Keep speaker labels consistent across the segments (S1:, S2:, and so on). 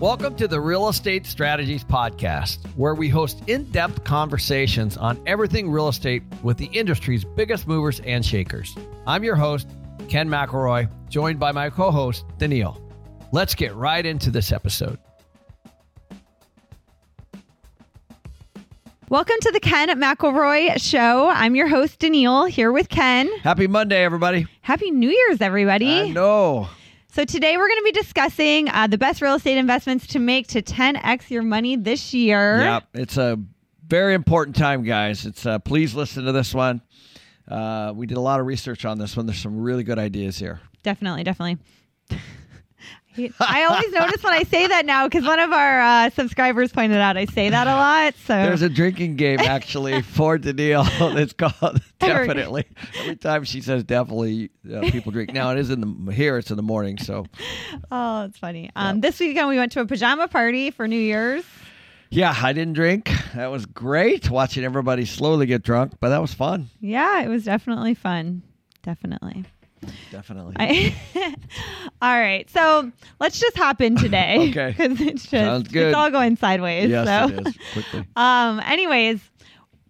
S1: Welcome to the Real Estate Strategies Podcast, where we host in depth conversations on everything real estate with the industry's biggest movers and shakers. I'm your host, Ken McElroy, joined by my co host, Danielle. Let's get right into this episode.
S2: Welcome to the Ken McElroy Show. I'm your host, Danielle, here with Ken.
S1: Happy Monday, everybody.
S2: Happy New Year's, everybody.
S1: I know.
S2: So, today we're going to be discussing uh, the best real estate investments to make to 10x your money this year.
S1: Yeah, it's a very important time, guys. It's uh, please listen to this one. Uh, we did a lot of research on this one. There's some really good ideas here.
S2: Definitely, definitely. I always notice when I say that now because one of our uh, subscribers pointed out I say that a lot. So
S1: There's a drinking game actually for Danielle. It's called definitely. Every time she says definitely, uh, people drink. Now it is in the here. It's in the morning. So
S2: oh, it's funny. Um, This weekend we went to a pajama party for New Year's.
S1: yeah, I didn't drink. That was great watching everybody slowly get drunk, but that was fun.
S2: Yeah, it was definitely fun. Definitely.
S1: Definitely.
S2: I, all right, so let's just hop in today.
S1: Okay.
S2: because it's just
S1: Sounds good.
S2: it's all going sideways.
S1: yes,
S2: so.
S1: it is. Quickly.
S2: Um, anyways,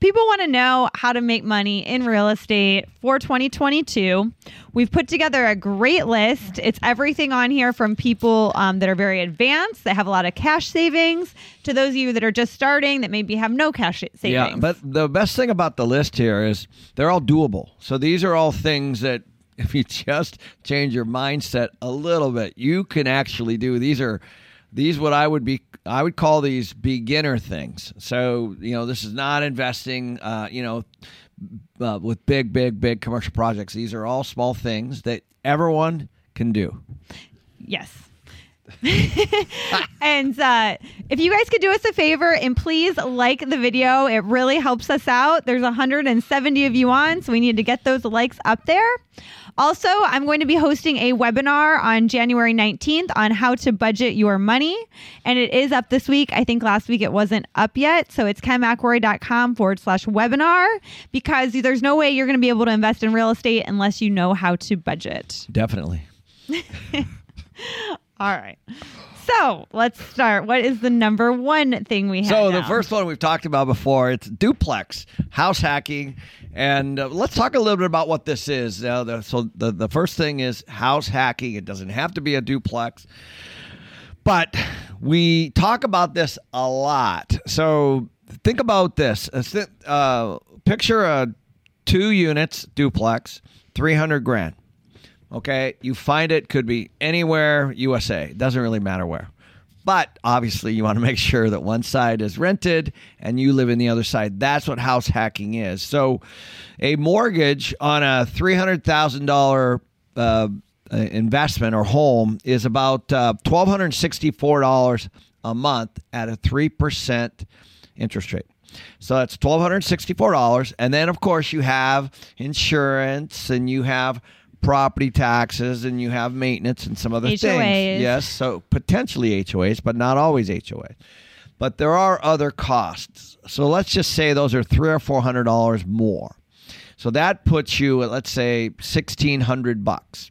S2: people want to know how to make money in real estate for 2022. We've put together a great list. It's everything on here from people um, that are very advanced, that have a lot of cash savings, to those of you that are just starting that maybe have no cash savings.
S1: Yeah, but the best thing about the list here is they're all doable. So these are all things that if you just change your mindset a little bit, you can actually do. These are these what I would be I would call these beginner things. So, you know, this is not investing uh, you know, uh, with big big big commercial projects. These are all small things that everyone can do.
S2: Yes. and uh, if you guys could do us a favor and please like the video, it really helps us out. There's 170 of you on, so we need to get those likes up there. Also, I'm going to be hosting a webinar on January 19th on how to budget your money. And it is up this week. I think last week it wasn't up yet. So it's kenmcelroy.com forward slash webinar because there's no way you're going to be able to invest in real estate unless you know how to budget.
S1: Definitely.
S2: All right. So let's start. What is the number one thing we have?
S1: So the
S2: now?
S1: first one we've talked about before, it's duplex house hacking, and uh, let's talk a little bit about what this is. Uh, the, so the the first thing is house hacking. It doesn't have to be a duplex, but we talk about this a lot. So think about this. Uh, Uh, picture a two units duplex, three hundred grand. Okay, you find it could be anywhere USA. It doesn't really matter where. But obviously, you want to make sure that one side is rented and you live in the other side. That's what house hacking is. So, a mortgage on a three hundred thousand dollar uh, investment or home is about uh, twelve hundred sixty four dollars a month at a three percent interest rate. So that's twelve hundred sixty-four dollars, and then of course you have insurance and you have property taxes and you have maintenance and some other
S2: HOAs.
S1: things. Yes, so potentially HOAs, but not always HOAs. But there are other costs. So let's just say those are three or four hundred dollars more. So that puts you at let's say sixteen hundred bucks.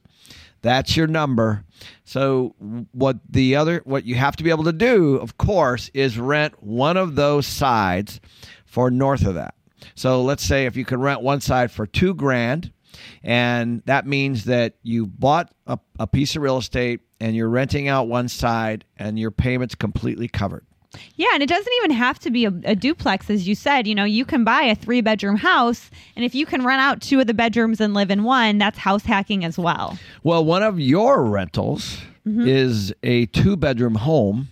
S1: That's your number. So what the other what you have to be able to do, of course, is rent one of those sides for north of that. So let's say if you can rent one side for two grand, And that means that you bought a, a piece of real estate and you're renting out one side and your payment's completely covered.
S2: Yeah, and it doesn't even have to be a, a, duplex, as you said. You know, you can buy a three bedroom house, and if you can rent out two of the bedrooms and live in one, that's house hacking as well.
S1: Well, one of your rentals is a two bedroom home,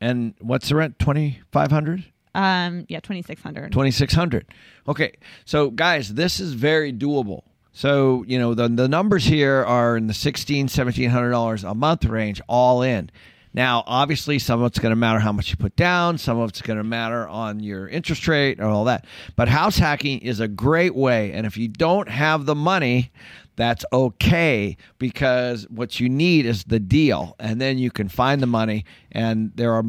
S1: and what's the rent? Twenty five hundred.
S2: Um, yeah, twenty six hundred.
S1: 2600 okay so guys this is very doable so you know the, the numbers here are in the 16 1700 dollars a month range all in. Now obviously some of it's going to matter how much you put down some of it's going to matter on your interest rate and all that. But house hacking is a great way and if you don't have the money that's okay because what you need is the deal and then you can find the money and there are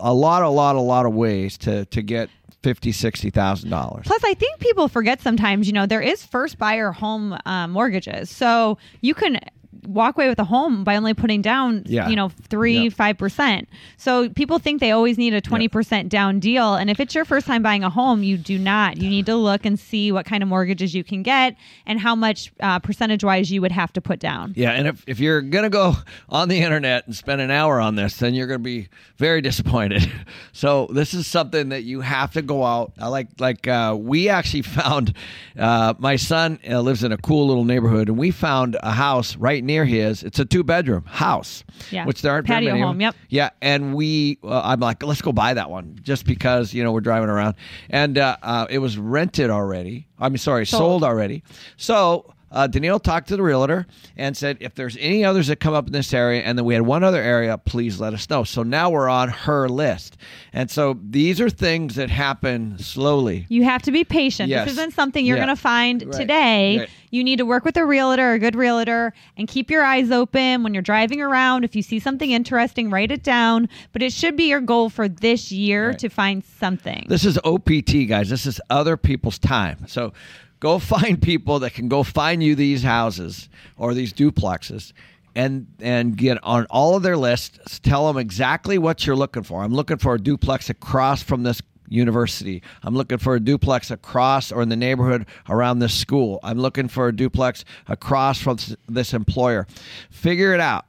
S1: a lot a lot a lot of ways to to get fifty sixty thousand dollars
S2: Plus, I think people forget sometimes, you know, there is first buyer home uh, mortgages. So you can walk away with a home by only putting down,
S1: Yeah.
S2: you know, three,
S1: Yep.
S2: five percent. So people think they always need a 20% down deal. And if it's your first time buying a home, you do not. You need to look and see what kind of mortgages you can get and how much uh, percentage wise you would have to put down.
S1: Yeah, and if, if you're going to go on the internet and spend an hour on this, then you're going to be very disappointed. So this is something that you have to go out. I like like uh, we actually found uh, my son uh, lives in a cool little neighborhood, and we found a house right near his. It's a two bedroom house,
S2: Yeah.
S1: which there aren't very many
S2: home, yep.
S1: Yeah, and we, uh, I'm like, let's go buy that one just because you know we're driving around, and uh, uh, it was rented already. I mean, sorry, sold, already. So uh, Danielle talked to the realtor and said, if there's any others that come up in this area, and then we had one other area, please let us know. So now we're on her list, and so these are things that happen slowly.
S2: You have to be patient.
S1: Yes.
S2: This isn't something you're
S1: Yeah.
S2: going to find
S1: Right.
S2: today.
S1: Right.
S2: You need to work with a realtor, a good realtor, and keep your eyes open when you're driving around. If you see something interesting, write it down. But it should be your goal for this year
S1: Right.
S2: to find something.
S1: This is OPT, guys. This is other people's time. So go find people that can go find you these houses or these duplexes and and get on all of their lists. Tell them exactly what you're looking for. I'm looking for a duplex across from this university. I'm looking for a duplex across or in the neighborhood around this school. I'm looking for a duplex across from this employer. Figure it out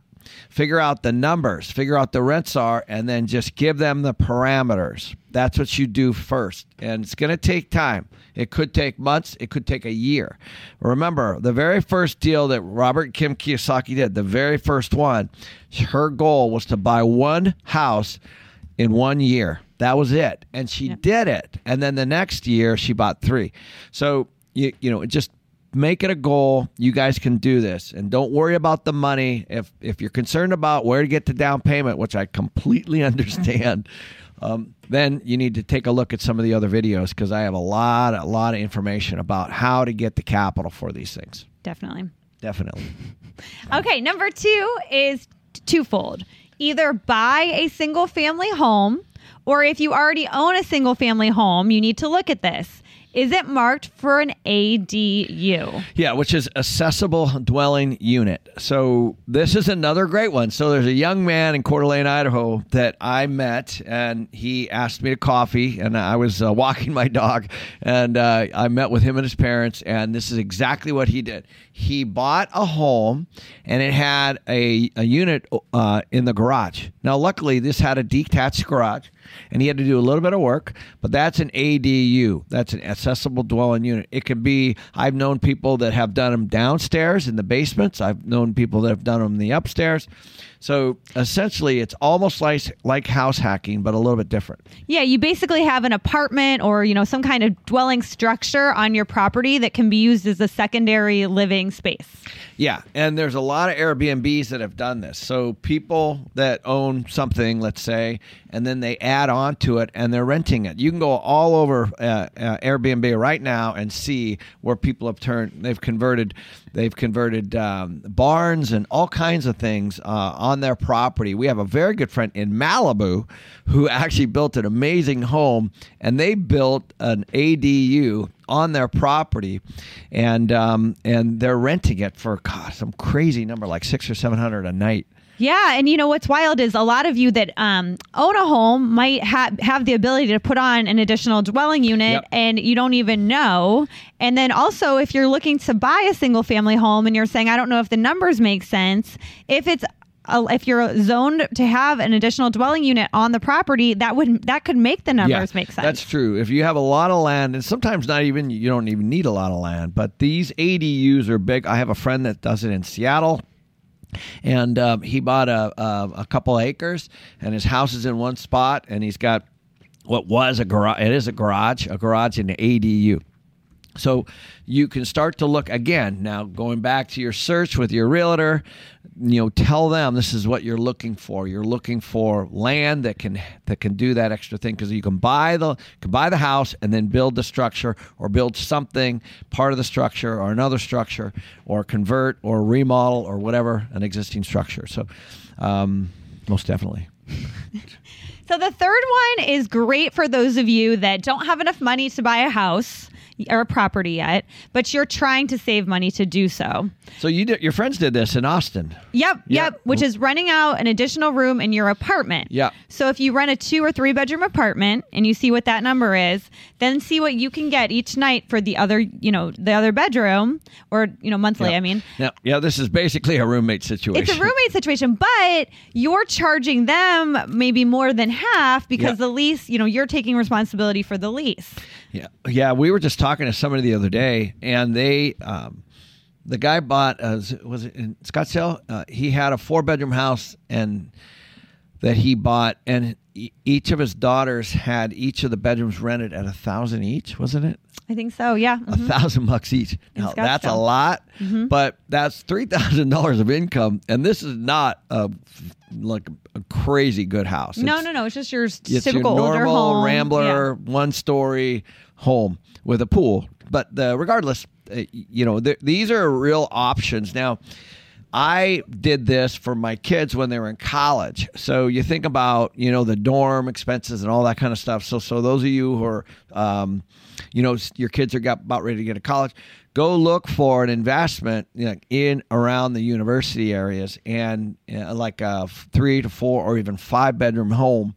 S1: figure out the numbers, figure out the rents are, and then just give them the parameters. That's what you do first. And it's going to take time. It could take months, it could take a year. Remember, the very first deal that Robert Kim Kiyosaki did, the very first one, her goal was to buy one house in one year. That was it. And she did it. And then the next year she bought three. So you you know, just make it a goal. You guys can do this. And don't worry about the money. If if you're concerned about where to get the down payment, which I completely understand, um, then you need to take a look at some of the other videos because I have a lot, a lot of information about how to get the capital for these things.
S2: Definitely.
S1: Definitely.
S2: Okay, number two is twofold. Either buy a single family home, or if you already own a single family home, you need to look at this. Is it marked for an ADU?
S1: Yeah, which is accessory dwelling unit. So this is another great one. So there's a young man in Coeur d'Alene, Idaho that I met, and he asked me to coffee, and I was uh, walking my dog, and uh, I met with him and his parents, and this is exactly what he did. He bought a home, and it had a, a unit uh, in the garage. Now, luckily, this had a detached garage, and he had to do a little bit of work, but that's an ADU. That's an accessory dwelling unit. It can be, I've known people that have done them downstairs in the basements, I've known people that have done them in the upstairs. So essentially, it's almost like, like house hacking, but a little bit different.
S2: Yeah, you basically have an apartment or, you know, some kind of dwelling structure on your property that can be used as a secondary living space.
S1: Yeah, and there's a lot of Airbnbs that have done this. So people that own something, let's say, and then they add on to it and they're renting it. You can go all over uh, uh, Airbnb right now and see where people have turned. They've converted, they've converted um, barns and all kinds of things uh, on their property. We have a very good friend in Malibu who actually built an amazing home, and they built an ADU on their property, and um, and they're renting it for God, some crazy number like six or seven hundred a night.
S2: Yeah, and you know what's wild is a lot of you that um, own a home might ha- have the ability to put on an additional dwelling unit,
S1: Yep.
S2: and you don't even know. And then also, if you're looking to buy a single family home and you're saying, I don't know if the numbers make sense, if it's if you're zoned to have an additional dwelling unit on the property, that would that could make the numbers make sense.
S1: That's true. If you have a lot of land, and sometimes not even you don't even need a lot of land, but these ADUs are big. I have a friend that does it in Seattle. And um, he bought a, a a couple acres, and his house is in one spot, and he's got what was a garage. It is a garage, a garage in an ADU. So you can start to look again now going back to your search with your realtor, you know, tell them this is what you're looking for. You're looking for land that can that can do that extra thing because you can buy the can buy the house and then build the structure or build something part of the structure or another structure or convert or remodel or whatever an existing structure. So um, most definitely.
S2: So the third one is great for those of you that don't have enough money to buy a house or a property yet, but you're trying to save money to do so.
S1: So you did, your friends did this in Austin.
S2: Yep,
S1: Yeah.
S2: yep, which is renting out an additional room in your apartment.
S1: Yeah.
S2: So if you rent a two or three bedroom apartment and you see what that number is, then see what you can get each night for the other, you know, the other bedroom or, you know, monthly,
S1: Yeah.
S2: I mean.
S1: Yeah, yeah. This is basically a roommate situation.
S2: It's a roommate situation, but you're charging them maybe more than half because
S1: Yeah.
S2: the lease, you know, you're taking responsibility for the lease.
S1: Yeah, yeah. We were just talking to somebody the other day, and they, um, the guy bought, uh, was it in Scottsdale? Uh, he had a four bedroom house, and that he bought, and each of his daughters had each of the bedrooms rented at a thousand each, wasn't it?
S2: I think so. Yeah.
S1: A
S2: Mhm.
S1: thousand bucks each.
S2: In
S1: Now that's a lot,
S2: Mm-hmm.
S1: but that's three thousand dollars of income, and this is not a like a crazy good house.
S2: No,
S1: It's-
S2: no, no. It's just your
S1: it's
S2: typical
S1: your
S2: older
S1: normal
S2: home.
S1: rambler one story home with a pool but the, regardless uh, you know th- these are real options now i did this for my kids when they were in college. So you think about you know the dorm expenses and all that kind of stuff. So so those of you who are um, you know your kids are got about ready to get to college go look for an investment you know, in around the university areas and uh, like a three to four or even five bedroom home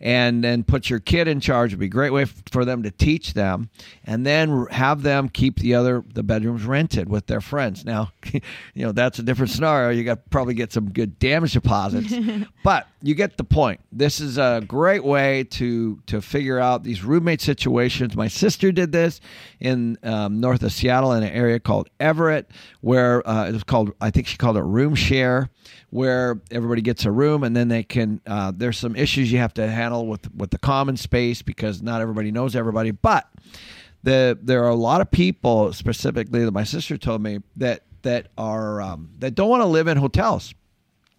S1: and then put your kid in charge. Would be a great way f- for them to teach them and then r- have them keep the other the bedrooms rented with their friends. Now you know that's a different scenario. You got probably get some good damage deposits but you get the point. This is a great way to to figure out these roommate situations. My sister did this in um, north of seattle in an area called everett where uh, it was called i think she called it room share where everybody gets a room and then they can uh, there's some issues you have to handle with with the common space because not everybody knows everybody. But the there are a lot of people specifically that my sister told me that that are um, that don't want to live in hotels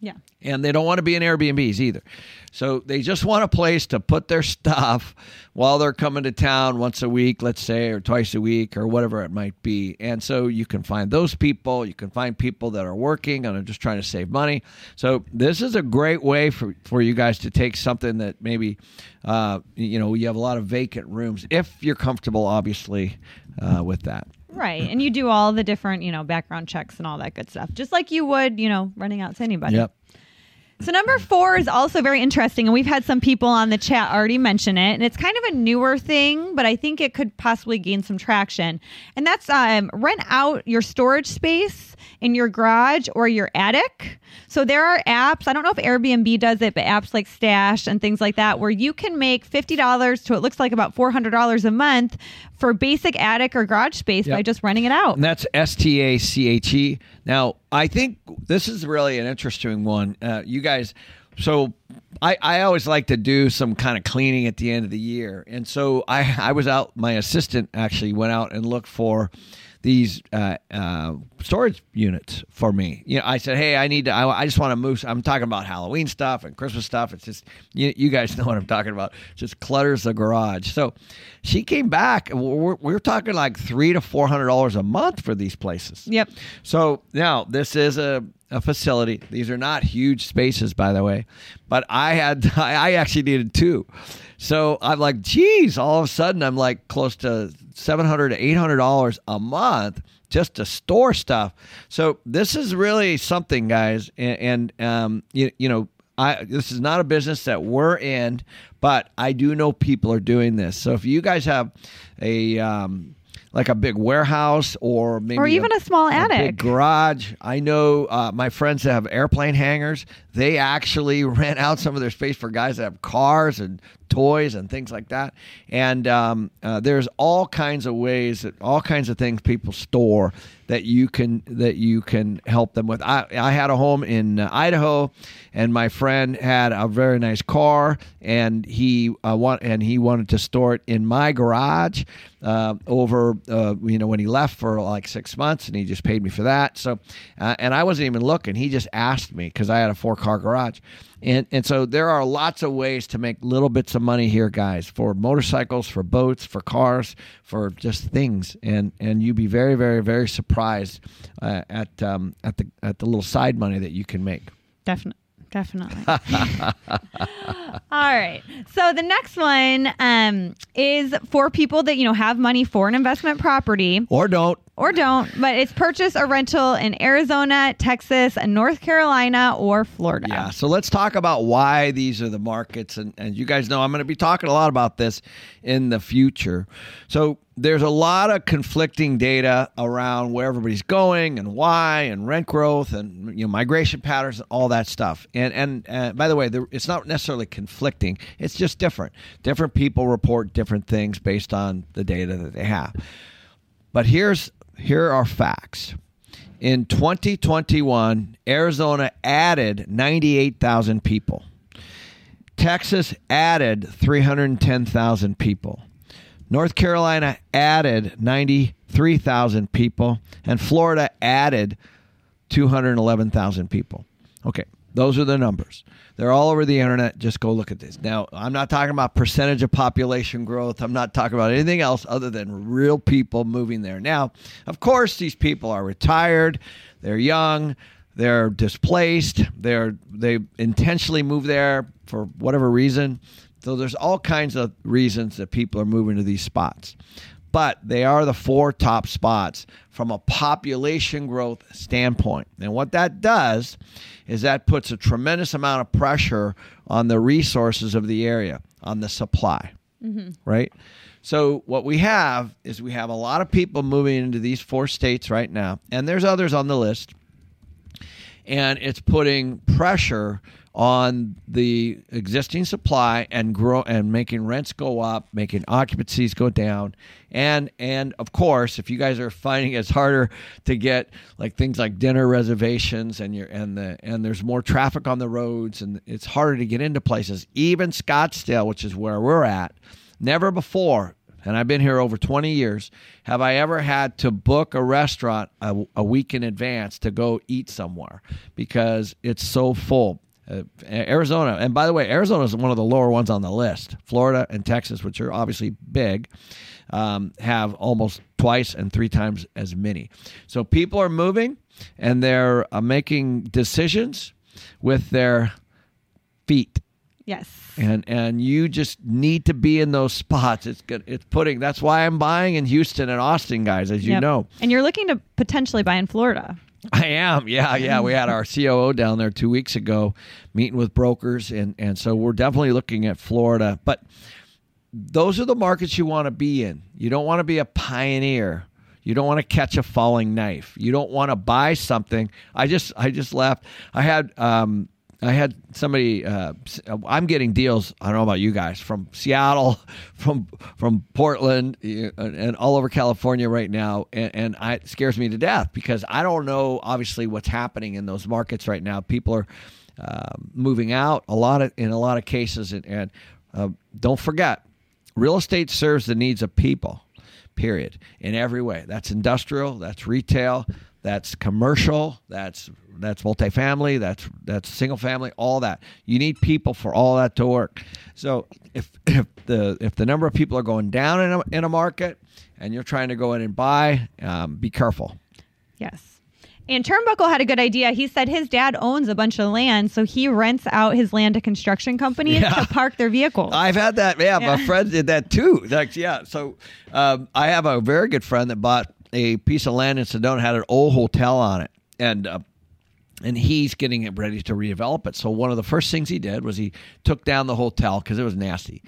S2: Yeah.
S1: and they don't want to be in Airbnbs either. So they just want a place to put their stuff while they're coming to town once a week, let's say, or twice a week, or whatever it might be. And so you can find those people. You can find people that are working and are just trying to save money. So this is a great way for, for you guys to take something that maybe, uh, you know, you have a lot of vacant rooms if you're comfortable, obviously, uh, with that.
S2: Right. And you do all the different, you know, background checks and all that good stuff, just like you would, you know, running out to anybody.
S1: Yep.
S2: So number four is also very interesting, and we've had some people on the chat already mention it, and it's kind of a newer thing, but I think it could possibly gain some traction. And that's um, rent out your storage space in your garage or your attic. So there are apps. I don't know if Airbnb does it, but apps like Stache and things like that, where you can make fifty dollars to it looks like about four hundred dollars a month for basic attic or garage space
S1: Yep.
S2: by just renting it out.
S1: And that's S T A C H E. Now, I think this is really an interesting one. Uh, you guys, so I, I always like to do some kind of cleaning at the end of the year. And so I, I was out, my assistant actually went out and looked for these uh, uh, storage units for me. You know, I said, "Hey, I need to. I, I just want to move." I'm talking about Halloween stuff and Christmas stuff. It's just you, you guys know what I'm talking about. Just clutters the garage. So she came back. and We're, we're talking like three to four hundred dollars a month for these places.
S2: Yep.
S1: So now this is a a facility. These are not huge spaces, by the way, but I had I actually needed two. So I'm like, geez, all of a sudden I'm like close to seven hundred to eight hundred dollars a month just to store stuff. So this is really something, guys. And, and um, you, you know, I this is not a business that we're in, but I do know people are doing this. So if you guys have a um, like a big warehouse or maybe
S2: Or even a small
S1: big
S2: attic.
S1: garage. I know uh, my friends that have airplane hangars. They actually rent out some of their space for guys that have cars and toys and things like that. And um, uh, there's all kinds of ways, that all kinds of things people store that you can that you can help them with. I, I had a home in uh, Idaho, and my friend had a very nice car, and he uh, want and he wanted to store it in my garage uh, over uh, you know when he left for like six months, and he just paid me for that. So, uh, and I wasn't even looking. He just asked me because I had a four car garage. And, and so there are lots of ways to make little bits of money here, guys, for motorcycles, for boats, for cars, for just things. And and you'd be very, very, very surprised uh, at um, at the at the little side money that you can make.
S2: Definitely. Definitely. All right. So the next one um, is for people that, you know, have money for an investment property
S1: Or don't.
S2: Or don't, but it's purchase or rental in Arizona, Texas, North Carolina, or Florida.
S1: Yeah. So let's talk about why these are the markets. And, and you guys know I'm going to be talking a lot about this in the future. So there's a lot of conflicting data around where everybody's going and why and rent growth and you know migration patterns and all that stuff. And and uh, by the way, there, it's not necessarily conflicting. It's just different. Different people report different things based on the data that they have. But here's here are facts. In 2021, Arizona added 98,000 people. Texas added 310,000 people. North Carolina added 93,000 people. And Florida added 211,000 people. Okay, those are the numbers. They're all over the internet. Just go look at this. Now, I'm not talking about percentage of population growth. I'm not talking about anything else other than real people moving there. Now, of course, these people are retired, they're young, they're displaced, they're they intentionally move there for whatever reason. So there's all kinds of reasons that people are moving to these spots. But they are the four top spots from a population growth standpoint. And what that does is that puts a tremendous amount of pressure on the resources of the area, on the supply. Mm-hmm. Right? So what we have is we have a lot of people moving into these four states right now, and there's others on the list and it's putting pressure on the existing supply and grow and making rents go up, making occupancies go down, and and of course, if you guys are finding it's harder to get like things like dinner reservations and you're and the and there's more traffic on the roads and it's harder to get into places, even Scottsdale, which is where we're at, never before and I've been here over 20 years, have I ever had to book a restaurant a, a week in advance to go eat somewhere because it's so full. Uh, Arizona, and by the way, Arizona is one of the lower ones on the list. Florida and Texas, which are obviously big, um, have almost twice and three times as many. So people are moving and they're uh, making decisions with their feet
S2: Yes.
S1: and and you just need to be in those spots. It's good. It's putting. That's why I'm buying in Houston and Austin, guys. As you
S2: Yep.
S1: know,
S2: And you're looking to potentially buy in Florida.
S1: I am. Yeah, yeah. We had our COO down there two weeks ago, meeting with brokers, and and so we're definitely looking at Florida. But those are the markets you want to be in. You don't want to be a pioneer. You don't want to catch a falling knife. You don't want to buy something. I just I just left. I had um I had somebody. Uh, s- I'm getting deals. I don't know about you guys from Seattle, from from Portland, and, and all over California right now, and, and I, it scares me to death because I don't know obviously what's happening in those markets right now. People are uh, moving out a lot of in a lot of cases, and, and uh, don't forget, real estate serves the needs of people period in every way that's industrial that's retail that's commercial that's that's multifamily that's that's single family all that you need people for all that to work so if if the if the number of people are going down in a, in a market and you're trying to go in and buy um, be careful
S2: Yes. And Turnbuckle had a good idea. He said his dad owns a bunch of land, so he rents out his land to construction companies
S1: Yeah.
S2: to park their vehicles.
S1: I've had that. Yeah, my friend did that too. Like, yeah. So um, I have a very good friend that bought a piece of land in Sedona, had an old hotel on it, and uh, and he's getting it ready to redevelop it. So one of the first things he did was he took down the hotel because it was nasty,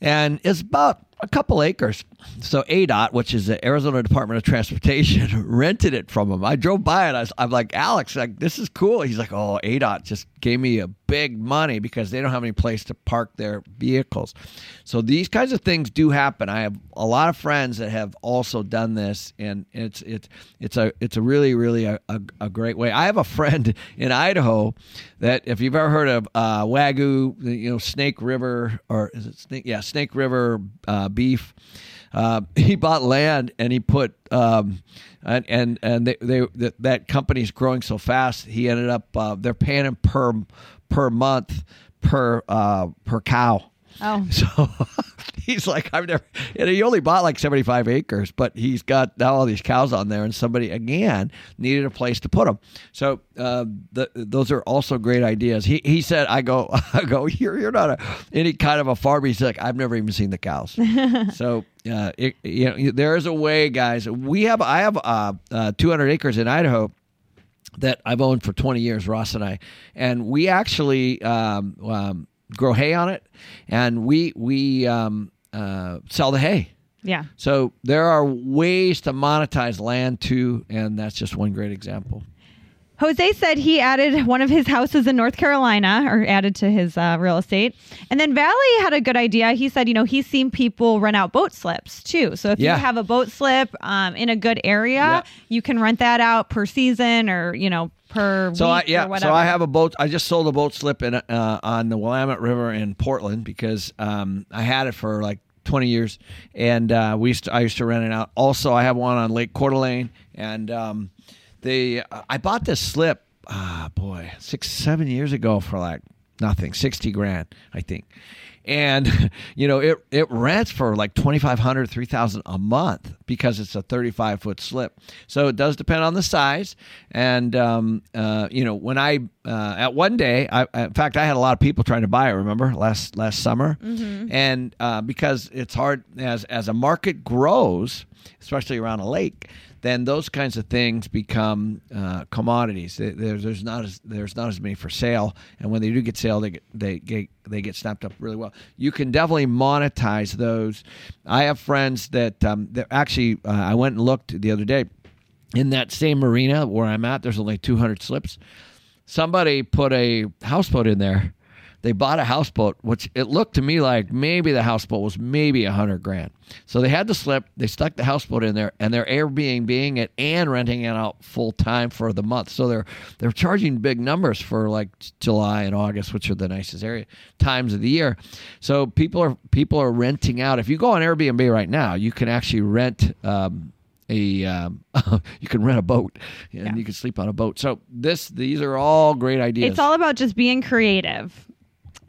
S1: and it's about a couple acres. So ADOT, which is the Arizona Department of Transportation, rented it from him. I drove by it. I I'm like, Alex, like this is cool. He's like, oh, ADOT just gave me a big money because they don't have any place to park their vehicles. So these kinds of things do happen. I have a lot of friends that have also done this, and it's it's it's a it's a really really a, a, a great way. I have a friend in Idaho that if you've ever heard of uh, Wagyu, you know Snake River or is it Snake? Yeah, Snake River uh, beef. Uh, he bought land and he put um, and and and they, they that, that company's growing so fast. He ended up uh, they're paying him per per month per uh, per cow.
S2: Oh.
S1: So he's like, I've never, and he only bought like 75 acres, but he's got now all these cows on there, and somebody, again, needed a place to put them. So uh, the, those are also great ideas. He, he said, I go, I go, you're, you're not a, any kind of a farmer. He's like, I've never even seen the cows. so, uh, it, you know, there is a way, guys. We have, I have uh, uh, 200 acres in Idaho that I've owned for 20 years, Ross and I, and we actually um, um, grow hay on it, and we we um, uh, sell the hay.
S2: yeah.
S1: So there are ways to monetize land too, and that's just one great example.
S2: Jose said he added one of his houses in North Carolina or added to his uh, real estate. And then Valley had a good idea. He said, you know, he's seen people rent out boat slips too. So if
S1: Yeah.
S2: you have a boat slip um, in a good area,
S1: Yeah.
S2: you can rent that out per season or, you know, per
S1: So I yeah, so I have a boat. I just sold a boat slip in uh, on the Willamette River in Portland because um, I had it for like 20 years, and uh, we used to, I used to rent it out. Also, I have one on Lake Coeur d'Alene, and um, they I bought this slip. Ah, boy, six seven years ago for like nothing, 60 grand, I think. And you know it it rents for like 2500 3000 a month because it's a 35 foot slip. So it does depend on the size. And um, uh, you know when I uh, at one day, I, in fact, I had a lot of people trying to buy it. Remember last last summer, and uh, because it's hard as as a market grows, especially around a lake, then those kinds of things become uh, commodities. There- There's, not as there's not as many for sale, and when they do get sale, they get they get they get snapped up really well. You can definitely monetize those. I have friends that um, that actually uh, I went and looked the other day in that same marina where I'm at. There's only 200 slips. Somebody put a houseboat in there. They bought a houseboat, which it looked to me like maybe the houseboat was maybe a hundred grand. So they had the slip, they stuck the houseboat in there, and they're Airbnb being it and renting it out full time for the month. So they're they're charging big numbers for like July and August, which are the nicest area times of the year. So people are people are renting out. If you go on Airbnb right now, you can actually rent. Um, a um, you can rent a boat and you can sleep on a boat. So this these are all great ideas.
S2: It's all about just being creative.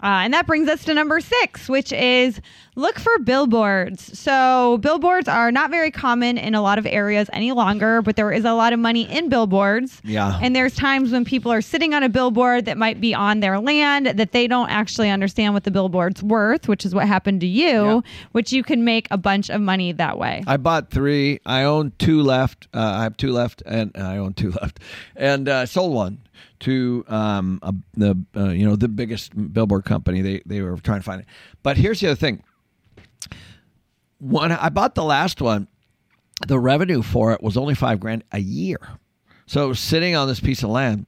S2: Uh, and that brings us to number six, which is look for billboards. So, billboards are not very common in a lot of areas any longer, but there is a lot of money in billboards.
S1: Yeah.
S2: And there's times when people are sitting on a billboard that might be on their land that they don't actually understand what the billboard's worth, which is what happened to you,
S1: Yeah.
S2: which you can make a bunch of money that way.
S1: I bought three. I own two left. Uh, I have two left, and I own two left, and uh, sold one to um, a, the uh, you know the biggest billboard company. They they were trying to find it. But here's the other thing. When I bought the last one, the revenue for it was only five grand a year. So sitting on this piece of land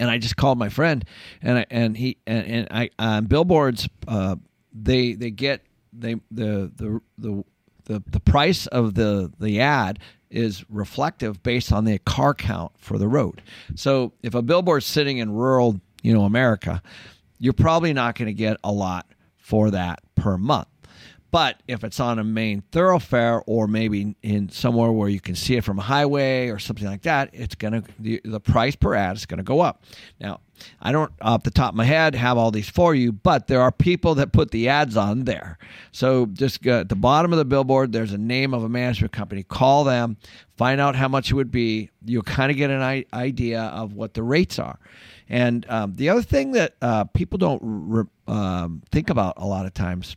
S1: and I just called my friend, and I, and he and, and I um, billboards. Uh, they they get they the the the the the price of the the ad is reflective based on the car count for the road. So if a billboard's sitting in rural, you know, America, you're probably not going to get a lot for that per month. But if it's on a main thoroughfare or maybe in somewhere where you can see it from a highway or something like that, it's gonna the, the price per ad is gonna go up. Now, I don't off the top of my head have all these for you, but there are people that put the ads on there. So just at the bottom of the billboard, there's a name of a management company. Call them, find out how much it would be. You'll kind of get an idea of what the rates are. And um, the other thing that uh, people don't re- um, think about a lot of times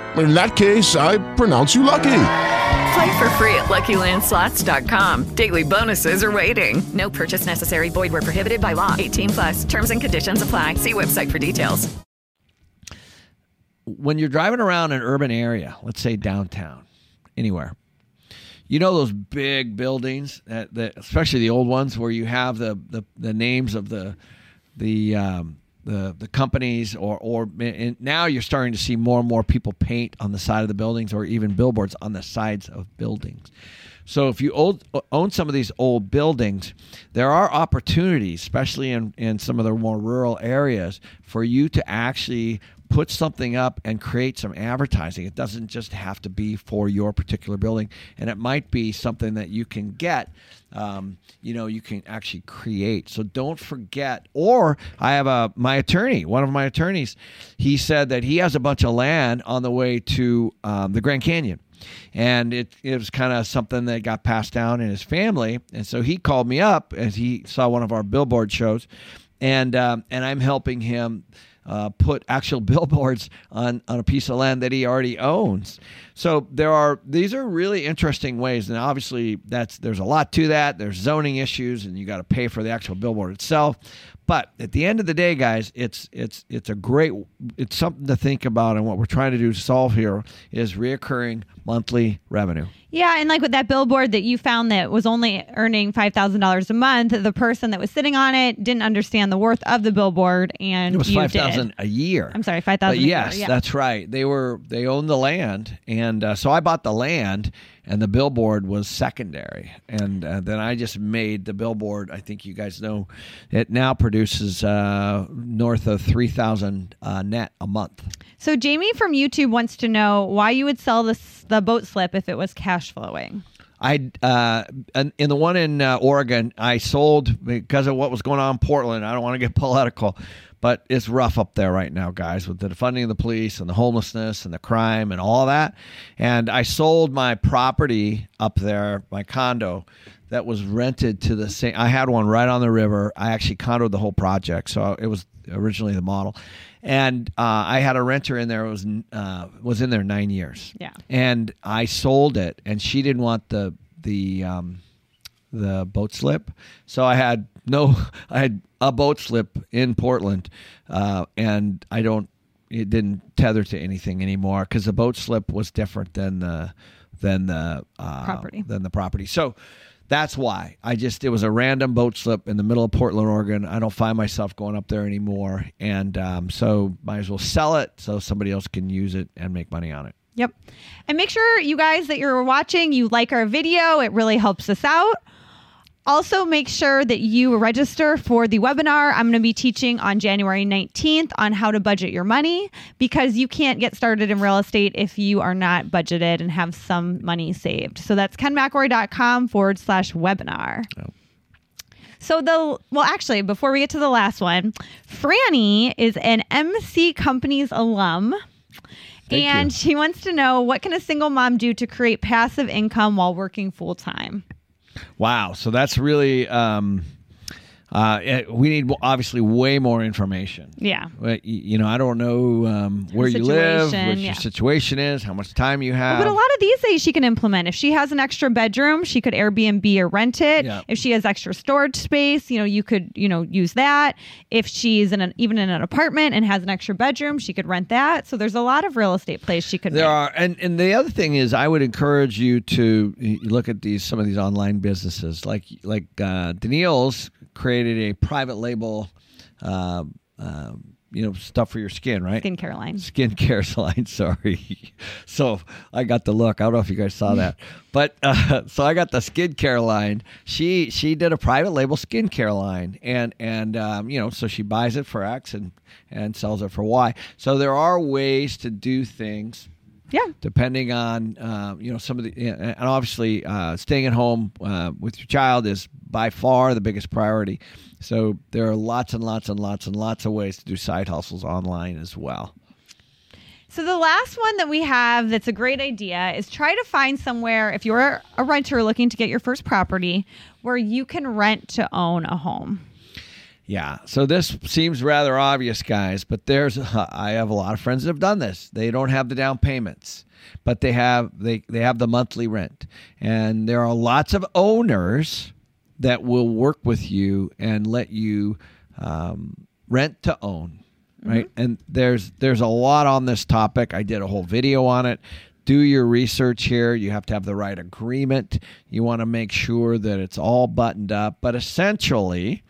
S3: In that case, I pronounce you lucky.
S4: Play for free at LuckyLandSlots.com. Daily bonuses are waiting. No purchase necessary. Void where prohibited by law. 18 plus. Terms and conditions apply. See website for details.
S1: when you're driving around an urban area, let's say downtown, anywhere, you know those big buildings, that, that, especially the old ones, where you have the, the, the names of the the um, the the companies, or or now you're starting to see more and more people paint on the side of the buildings, or even billboards on the sides of buildings. So if you old, own some of these old buildings, there are opportunities, especially in, in some of the more rural areas, for you to actually put something up and create some advertising. It doesn't just have to be for your particular building, and it might be something that you can get. Um, you know, you can actually create. So don't forget. Or I have a my attorney, one of my attorneys. He said that he has a bunch of land on the way to um, the Grand Canyon and it, it was kind of something that got passed down in his family and so he called me up as he saw one of our billboard shows and um, and i'm helping him uh, put actual billboards on, on a piece of land that he already owns. So there are these are really interesting ways, and obviously that's there's a lot to that. There's zoning issues, and you got to pay for the actual billboard itself. But at the end of the day, guys, it's it's it's a great it's something to think about, and what we're trying to do to solve here is reoccurring monthly revenue.
S2: Yeah, and like with that billboard that you found that was only earning five thousand dollars a month, the person that was sitting on it didn't understand the worth of the billboard, and
S1: It was five a year.
S2: I'm sorry, five thousand.
S1: yes,
S2: yeah.
S1: that's right. They were they owned the land, and uh, so I bought the land, and the billboard was secondary, and uh, then I just made the billboard. I think you guys know, it now produces uh, north of three thousand uh, net a month.
S2: So Jamie from YouTube wants to know why you would sell this the boat slip if it was cash flowing.
S1: I uh, in in the one in uh, Oregon, I sold because of what was going on in Portland. I don't want to get political, but it's rough up there right now, guys, with the defunding of the police and the homelessness and the crime and all that. And I sold my property up there, my condo, that was rented to the same. I had one right on the river. I actually condoed the whole project, so it was originally the model. And uh, I had a renter in there. It was uh, was in there nine years
S2: Yeah.
S1: and I sold it, and she didn't want the the um, the boat slip, so I had no, I had a boat slip in Portland, uh, and I don't, it didn't tether to anything anymore because the boat slip was different than the than the uh,
S2: Property.
S1: than the property. So. That's why I just it was a random boat slip in the middle of Portland, Oregon. I don't find myself going up there anymore, and um, so might as well sell it so somebody else can use it and make money on it.
S2: Yep. And make sure you guys that you're watching, you like our video. It really helps us out. Also, make sure that you register for the webinar I'm going to be teaching on January 19th on how to budget your money because you can't get started in real estate if you are not budgeted and have some money saved. So that's kenmcelroy.com forward slash webinar. So the well, actually, before we get to the last one, Franny is an MC Companies alum.
S1: Thank
S2: and
S1: you.
S2: she wants to know what can a single mom do to create passive income while working full time?
S1: Wow. So that's really um, uh, we need obviously way more information.
S2: Yeah.
S1: You know, I don't know um, where you live, what
S2: yeah.
S1: your situation is, how much time you have.
S2: But a lot of these days she can implement. If she has an extra bedroom, she could Airbnb or rent it.
S1: Yeah.
S2: If she has extra storage space, you know, you could, you know, use that. If she's in an even in an apartment and has an extra bedroom, she could rent that. So there's a lot of real estate plays she could
S1: There
S2: make.
S1: are, and and the other thing is, I would encourage you to look at these some of these online businesses, like like uh, Danielle's created a private label uh, um you know stuff for your skin, right?
S2: Skincare line.
S1: Skincare line. Sorry. so I got the look. I don't know if you guys saw that, but uh, so I got the skincare line. She she did a private label skincare line, and and um, you know so she buys it for X and and sells it for Y. So there are ways to do things.
S2: Yeah.
S1: Depending on uh, you know some of the and obviously uh, staying at home uh, with your child is by far the biggest priority. So there are lots and lots and lots and lots of ways to do side hustles online as well.
S2: So the last one that we have that's a great idea is try to find somewhere if you're a renter looking to get your first property where you can rent to own a home.
S1: Yeah. So this seems rather obvious, guys, but there's I have a lot of friends that have done this. They don't have the down payments, but they have they they have the monthly rent. And there are lots of owners that will work with you and let you um, rent to own right mm-hmm. and there's there's a lot on this topic i did a whole video on it do your research here you have to have the right agreement you want to make sure that it's all buttoned up but essentially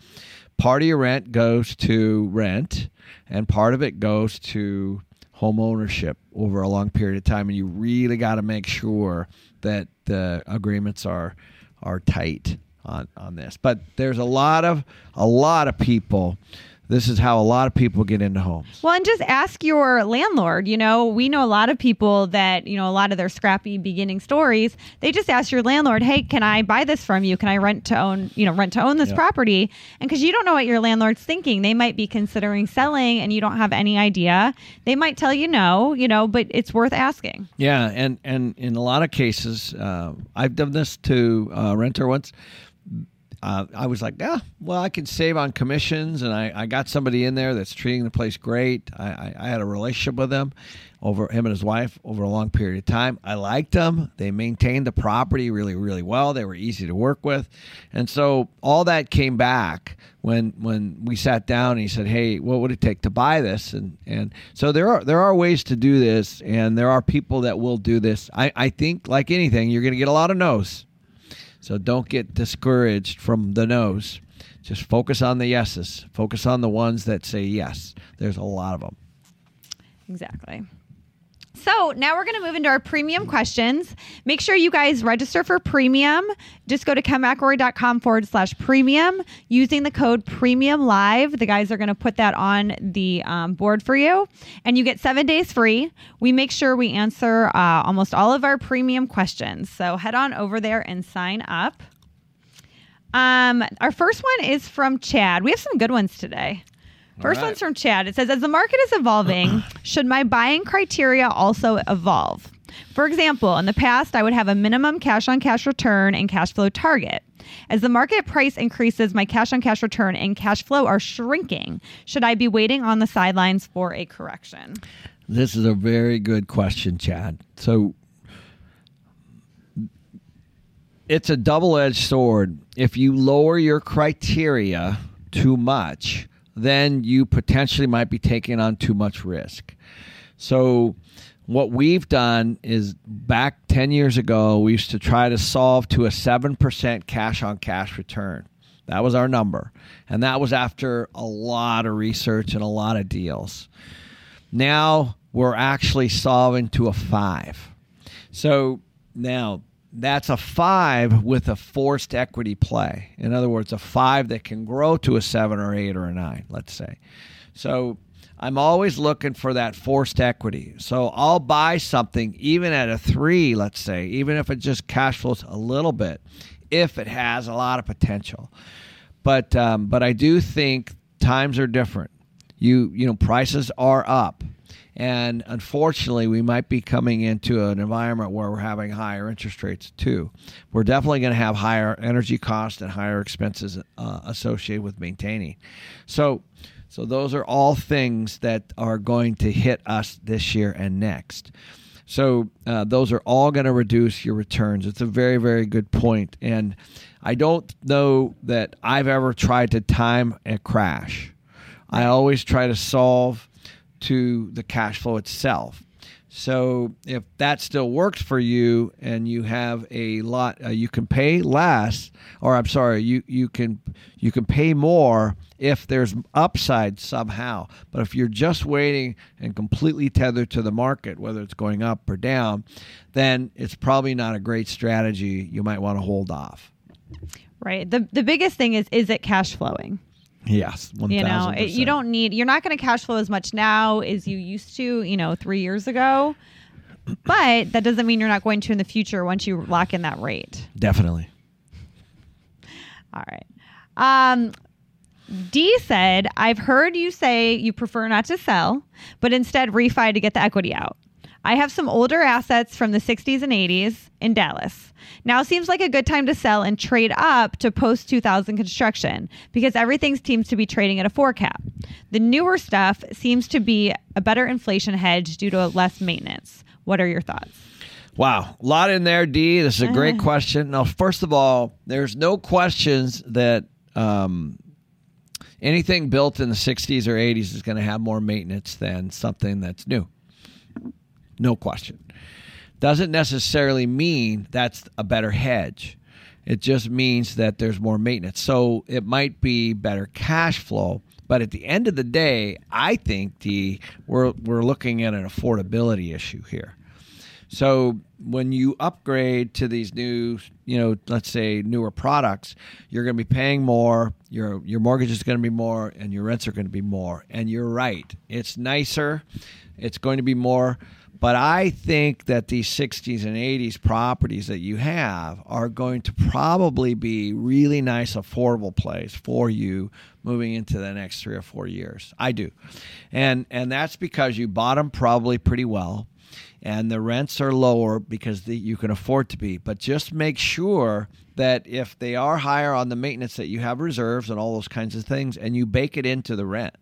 S1: part of your rent goes to rent and part of it goes to home ownership over a long period of time and you really got to make sure that the agreements are are tight on on this. But there's a lot of a lot of people this is how a lot of people get into homes.
S2: Well, and just ask your landlord. You know, we know a lot of people that, you know, a lot of their scrappy beginning stories, they just ask your landlord, hey, can I buy this from you? Can I rent to own, you know, rent to own this yeah. property? And because you don't know what your landlord's thinking, they might be considering selling and you don't have any idea. They might tell you no, you know, but it's worth asking.
S1: Yeah. And, and in a lot of cases, uh, I've done this to a renter once uh, I was like, yeah, well, I can save on commissions, and I, I got somebody in there that's treating the place great. I, I, I, had a relationship with him, over him and his wife over a long period of time. I liked them. They maintained the property really, really well. They were easy to work with, and so all that came back when when we sat down. and He said, "Hey, what would it take to buy this?" And and so there are there are ways to do this, and there are people that will do this. I I think like anything, you're going to get a lot of no's so don't get discouraged from the no's. Just focus on the yeses. Focus on the ones that say yes. There's a lot of them.
S2: Exactly. So now we're going to move into our premium questions. Make sure you guys register for premium. Just go to kenmcelroy.com forward slash premium using the code premium live. The guys are going to put that on the um, board for you, and you get seven days free. We make sure we answer uh, almost all of our premium questions. So head on over there and sign up. Um, our first one is from Chad. We have some good ones today. First right. one's from Chad. It says, As the market is evolving, should my buying criteria also evolve? For example, in the past, I would have a minimum cash on cash return and cash flow target. As the market price increases, my cash on cash return and cash flow are shrinking. Should I be waiting on the sidelines for a correction?
S1: This is a very good question, Chad. So it's a double edged sword. If you lower your criteria too much, then you potentially might be taking on too much risk. So, what we've done is back 10 years ago, we used to try to solve to a 7% cash on cash return. That was our number. And that was after a lot of research and a lot of deals. Now we're actually solving to a five. So now that's a five with a forced equity play. In other words, a five that can grow to a seven or eight or a nine, let's say. So I'm always looking for that forced equity. So I'll buy something even at a three, let's say, even if it just cash flows a little bit, if it has a lot of potential. But um, but I do think times are different. You you know prices are up. And unfortunately, we might be coming into an environment where we're having higher interest rates too. We're definitely going to have higher energy costs and higher expenses uh, associated with maintaining. So, so those are all things that are going to hit us this year and next. So uh, those are all going to reduce your returns. It's a very, very good point. And I don't know that I've ever tried to time a crash. I always try to solve to the cash flow itself. So if that still works for you and you have a lot, uh, you can pay less, or I'm sorry, you you can you can pay more if there's upside somehow. But if you're just waiting and completely tethered to the market, whether it's going up or down, then it's probably not a great strategy. You might want to hold off.
S2: Right. The the biggest thing is is it cash flowing?
S1: Yes, 1,
S2: you know it, you don't need you're not going to cash flow as much now as you used to you know three years ago. But that doesn't mean you're not going to in the future once you lock in that rate.
S1: Definitely.
S2: all right. Um d said i've heard you say you prefer not to sell but instead refi to get the equity out i have some older assets from the 60s and 80s in dallas now seems like a good time to sell and trade up to post 2000 construction because everything seems to be trading at a four cap. The newer stuff seems to be a better inflation hedge due to less maintenance. What are your thoughts?
S1: Wow, a lot in there, D. This is a great question. Now, first of all, there's no questions that um, anything built in the 60s or 80s is going to have more maintenance than something that's new. No question doesn't necessarily mean that's a better hedge. It just means that there's more maintenance. So it might be better cash flow, but at the end of the day, I think the we're we're looking at an affordability issue here. So when you upgrade to these new, you know, let's say newer products, you're going to be paying more, your your mortgage is going to be more and your rents are going to be more. And you're right. It's nicer. It's going to be more but I think that these 60s and 80s properties that you have are going to probably be really nice, affordable place for you moving into the next three or four years. I do, and and that's because you bought them probably pretty well, and the rents are lower because the, you can afford to be. But just make sure that if they are higher on the maintenance, that you have reserves and all those kinds of things, and you bake it into the rent.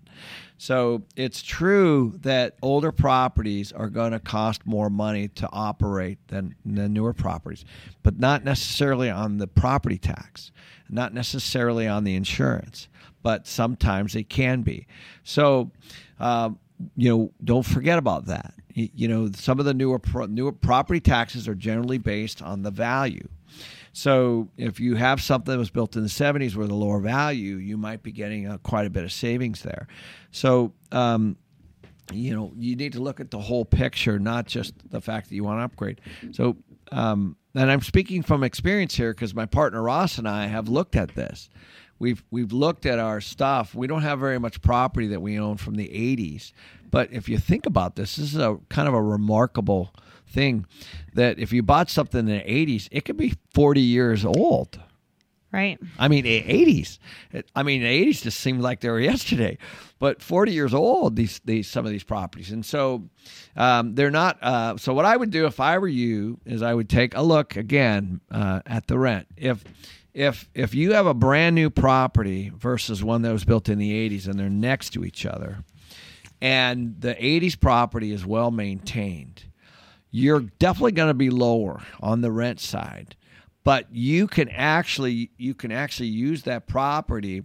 S1: So it's true that older properties are going to cost more money to operate than, than newer properties, but not necessarily on the property tax, not necessarily on the insurance, but sometimes it can be. So, uh, you know, don't forget about that. You, you know, some of the newer pro- newer property taxes are generally based on the value. So if you have something that was built in the 70s with a lower value, you might be getting a, quite a bit of savings there. So, um, you know, you need to look at the whole picture, not just the fact that you want to upgrade. So, um, and I'm speaking from experience here because my partner Ross and I have looked at this. We've we've looked at our stuff. We don't have very much property that we own from the 80s, but if you think about this, this is a kind of a remarkable thing that if you bought something in the 80s, it could be 40 years old.
S2: Right.
S1: I mean, 80s. I mean, the 80s just seemed like they were yesterday, but 40 years old. These, these, some of these properties, and so um, they're not. Uh, so what I would do if I were you is I would take a look again uh, at the rent. If, if, if you have a brand new property versus one that was built in the 80s and they're next to each other, and the 80s property is well maintained, you're definitely going to be lower on the rent side but you can actually you can actually use that property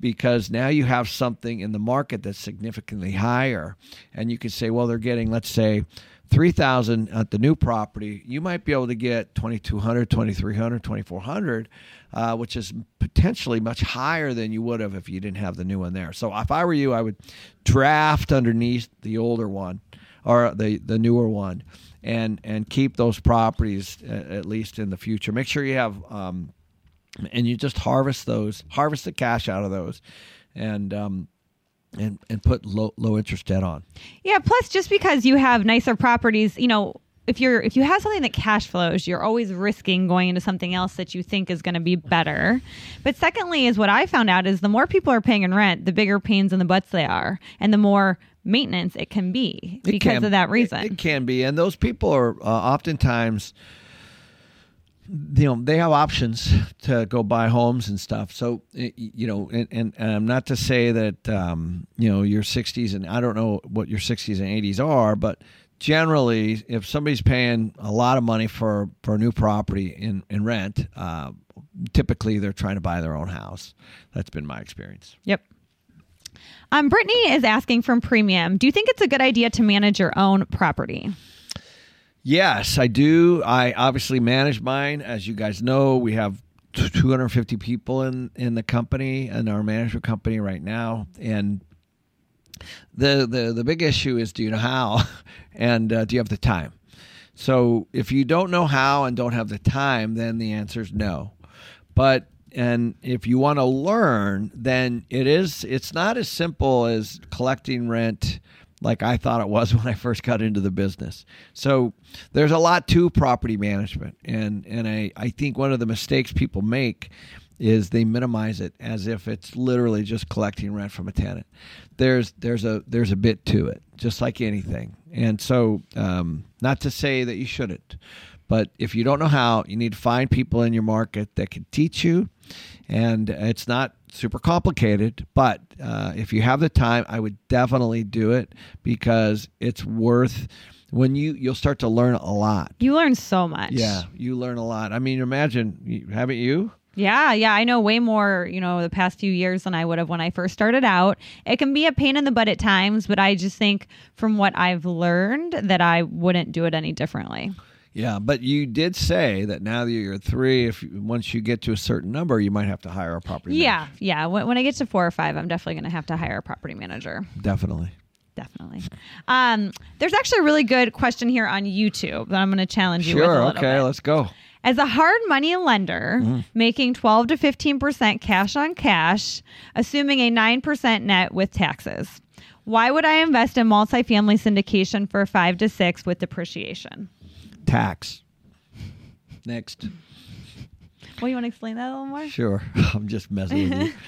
S1: because now you have something in the market that's significantly higher and you can say well they're getting let's say 3000 at the new property. You might be able to get 2200 2300 2400 uh, which is potentially much higher than you would have if you didn't have the new one there. So if i were you i would draft underneath the older one or the the newer one and and keep those properties uh, at least in the future. Make sure you have um, and you just harvest those, harvest the cash out of those, and um, and and put low low interest debt on.
S2: Yeah. Plus, just because you have nicer properties, you know, if you're if you have something that cash flows, you're always risking going into something else that you think is going to be better. But secondly, is what I found out is the more people are paying in rent, the bigger pains in the butts they are, and the more maintenance it can be
S1: It
S2: because
S1: can-
S2: of that reason.
S1: It, it can be, and those people are uh, oftentimes, you know, they have options to go buy homes and stuff. So, you know, and, and, and I'm not to say that, um, you know, your 60s and I don't know what your 60s and 80s are, but generally, if somebody's paying a lot of money for for a new property in in rent, uh, typically they're trying to buy their own house. That's been my experience.
S2: Yep. Um, Brittany is asking from Premium Do you think it's a good idea to manage your own property?
S1: Yes, I do. I obviously manage mine. As you guys know, we have 250 people in in the company in our management company right now, and the the the big issue is do you know how, and uh, do you have the time? So if you don't know how and don't have the time, then the answer is no. But and if you want to learn, then it is. It's not as simple as collecting rent like I thought it was when I first got into the business. So there's a lot to property management, and and I I think one of the mistakes people make is they minimize it as if it's literally just collecting rent from a tenant. There's there's a there's a bit to it, just like anything. And so, um, not to say that you shouldn't, but if you don't know how, you need to find people in your market that can teach you. And it's not super complicated, but uh, if you have the time, I would definitely do it because it's worth when you you'll start to learn a lot.
S2: You learn so much.
S1: Yeah, you learn a lot. I mean, imagine haven't you?
S2: Yeah, yeah, I know way more, you know, the past few years than I would have when I first started out. It can be a pain in the butt at times, but I just think from what I've learned that I wouldn't do it any differently.
S1: Yeah, but you did say that now that you're three, if once you get to a certain number, you might have to hire a property.
S2: Yeah,
S1: manager.
S2: yeah. When, when I get to four or five, I'm definitely going to have to hire a property manager.
S1: Definitely.
S2: Definitely. Um, there's actually a really good question here on YouTube that I'm going to challenge you
S1: sure,
S2: with. Sure.
S1: Okay.
S2: Bit.
S1: Let's go.
S2: As a hard money lender, mm-hmm. making 12 to 15% cash on cash, assuming a 9% net with taxes, why would I invest in multifamily syndication for five to six with depreciation?
S1: Tax. Next.
S2: Well, you want to explain that a little more?
S1: Sure. I'm just messing with you.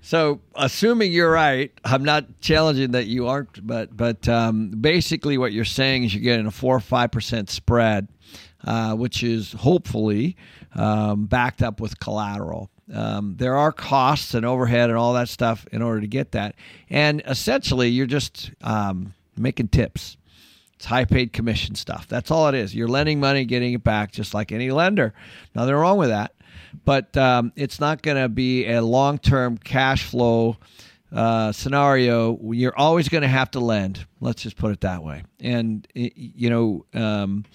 S1: So, assuming you're right, I'm not challenging that you aren't, but but um, basically, what you're saying is you're getting a four or five percent spread, uh, which is hopefully um, backed up with collateral. Um, there are costs and overhead and all that stuff in order to get that, and essentially, you're just um, making tips. It's high paid commission stuff. That's all it is. You're lending money, getting it back, just like any lender. Nothing wrong with that. But um, it's not going to be a long term cash flow uh, scenario. You're always going to have to lend. Let's just put it that way. And, you know, um,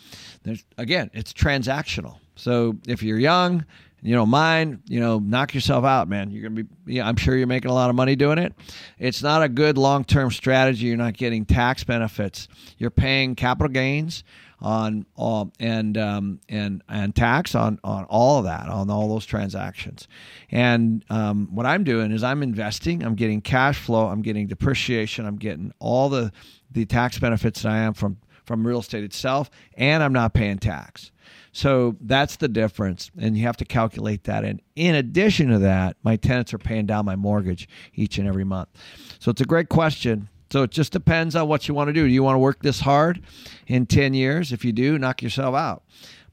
S1: again, it's transactional. So if you're young, you know, mine, you know, knock yourself out, man. You're gonna be, yeah, I'm sure you're making a lot of money doing it. It's not a good long term strategy. You're not getting tax benefits. You're paying capital gains on all and um, and and tax on on all of that on all those transactions. And um, what I'm doing is I'm investing. I'm getting cash flow. I'm getting depreciation. I'm getting all the the tax benefits that I am from from real estate itself, and I'm not paying tax. So that's the difference. And you have to calculate that. And in addition to that, my tenants are paying down my mortgage each and every month. So it's a great question. So it just depends on what you want to do. Do you want to work this hard in 10 years? If you do, knock yourself out.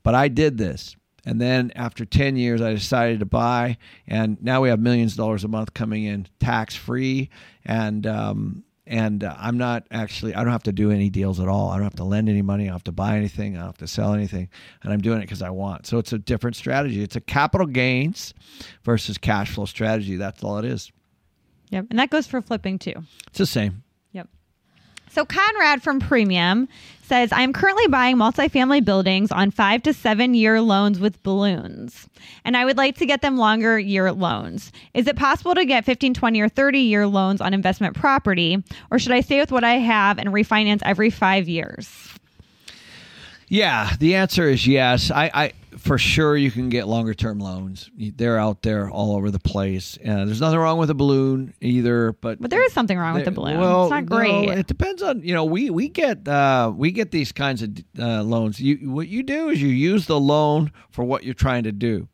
S1: But I did this. And then after 10 years, I decided to buy. And now we have millions of dollars a month coming in tax free. And um, and uh, I'm not actually I don't have to do any deals at all. I don't have to lend any money. I don't have to buy anything. I don't have to sell anything, and I'm doing it because I want. So it's a different strategy. It's a capital gains versus cash flow strategy. That's all it is.
S2: Yep, and that goes for flipping too.
S1: It's the same.
S2: So Conrad from Premium says, I'm currently buying multifamily buildings on five to seven year loans with balloons, and I would like to get them longer year loans. Is it possible to get 15, 20, or 30 year loans on investment property, or should I stay with what I have and refinance every five years?
S1: Yeah, the answer is yes. I, I for sure you can get longer term loans. They're out there all over the place. And there's nothing wrong with a balloon either, but
S2: but there is something wrong with the balloon. Well, it's not great.
S1: No, it depends on you know we we get uh, we get these kinds of uh, loans. You what you do is you use the loan for what you're trying to do.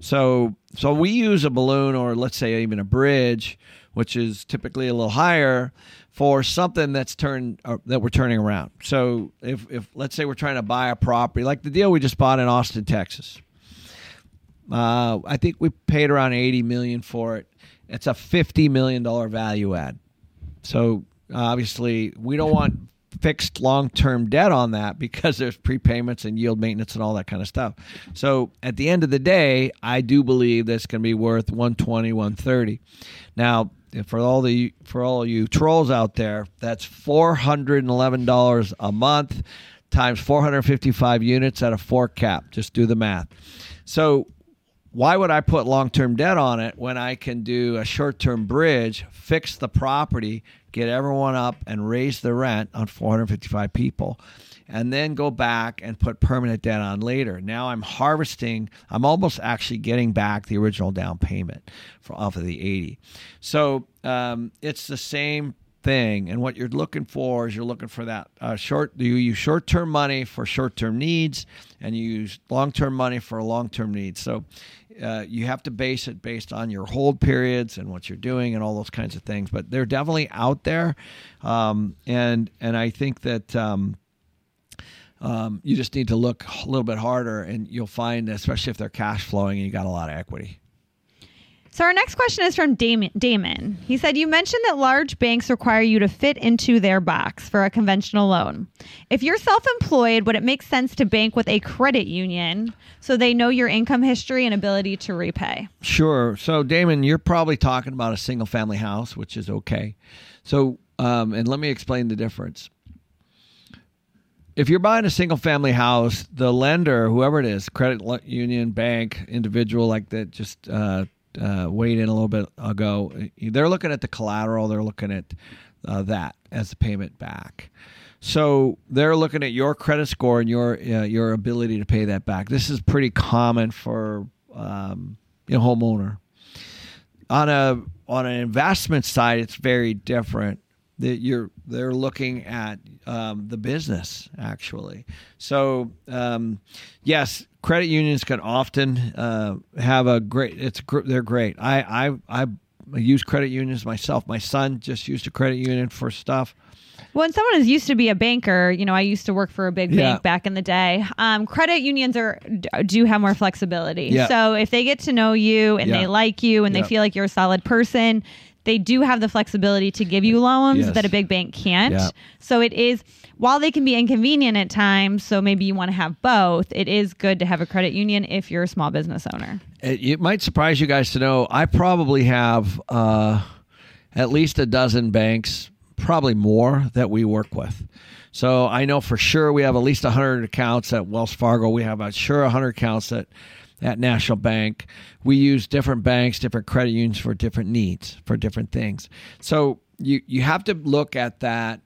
S1: So so we use a balloon or let's say even a bridge, which is typically a little higher for something that's turned uh, that we're turning around. So if if let's say we're trying to buy a property like the deal we just bought in Austin, Texas. Uh, I think we paid around 80 million for it. It's a 50 million dollar value add. So obviously we don't want fixed long-term debt on that because there's prepayments and yield maintenance and all that kind of stuff. So at the end of the day, I do believe that's going to be worth 120, 130. Now, for all the for all you trolls out there, that's four hundred and eleven dollars a month times 455 units at a four cap. Just do the math. So why would I put long term debt on it when I can do a short term bridge, fix the property, get everyone up, and raise the rent on 455 people? And then go back and put permanent debt on later. Now I'm harvesting, I'm almost actually getting back the original down payment for, off of the 80. So um, it's the same thing and what you're looking for is you're looking for that uh, short you use short-term money for short-term needs and you use long-term money for long-term needs so uh, you have to base it based on your hold periods and what you're doing and all those kinds of things but they're definitely out there um, and and i think that um, um, you just need to look a little bit harder and you'll find especially if they're cash flowing and you got a lot of equity
S2: so our next question is from Damon. Damon. He said, You mentioned that large banks require you to fit into their box for a conventional loan. If you're self employed, would it make sense to bank with a credit union so they know your income history and ability to repay?
S1: Sure. So, Damon, you're probably talking about a single family house, which is okay. So, um, and let me explain the difference. If you're buying a single family house, the lender, whoever it is, credit union, bank, individual like that, just uh, uh, weighed in a little bit ago. They're looking at the collateral. They're looking at uh, that as the payment back. So they're looking at your credit score and your uh, your ability to pay that back. This is pretty common for um, you know homeowner. On a on an investment side, it's very different. That you're they're looking at um, the business actually. So um, yes, credit unions can often uh, have a great. It's they're great. I I I use credit unions myself. My son just used a credit union for stuff.
S2: When someone is used to be a banker, you know, I used to work for a big yeah. bank back in the day. Um, credit unions are do have more flexibility. Yeah. So if they get to know you and yeah. they like you and they feel like you're a solid person, they do have the flexibility to give you loans yes. that a big bank can't. Yeah. So it is while they can be inconvenient at times, so maybe you want to have both, it is good to have a credit union if you're a small business owner.
S1: It, it might surprise you guys to know I probably have uh, at least a dozen banks, probably more, that we work with. So I know for sure we have at least 100 accounts at Wells Fargo. We have, I'm sure, 100 accounts at at National Bank. We use different banks, different credit unions for different needs, for different things. So you you have to look at that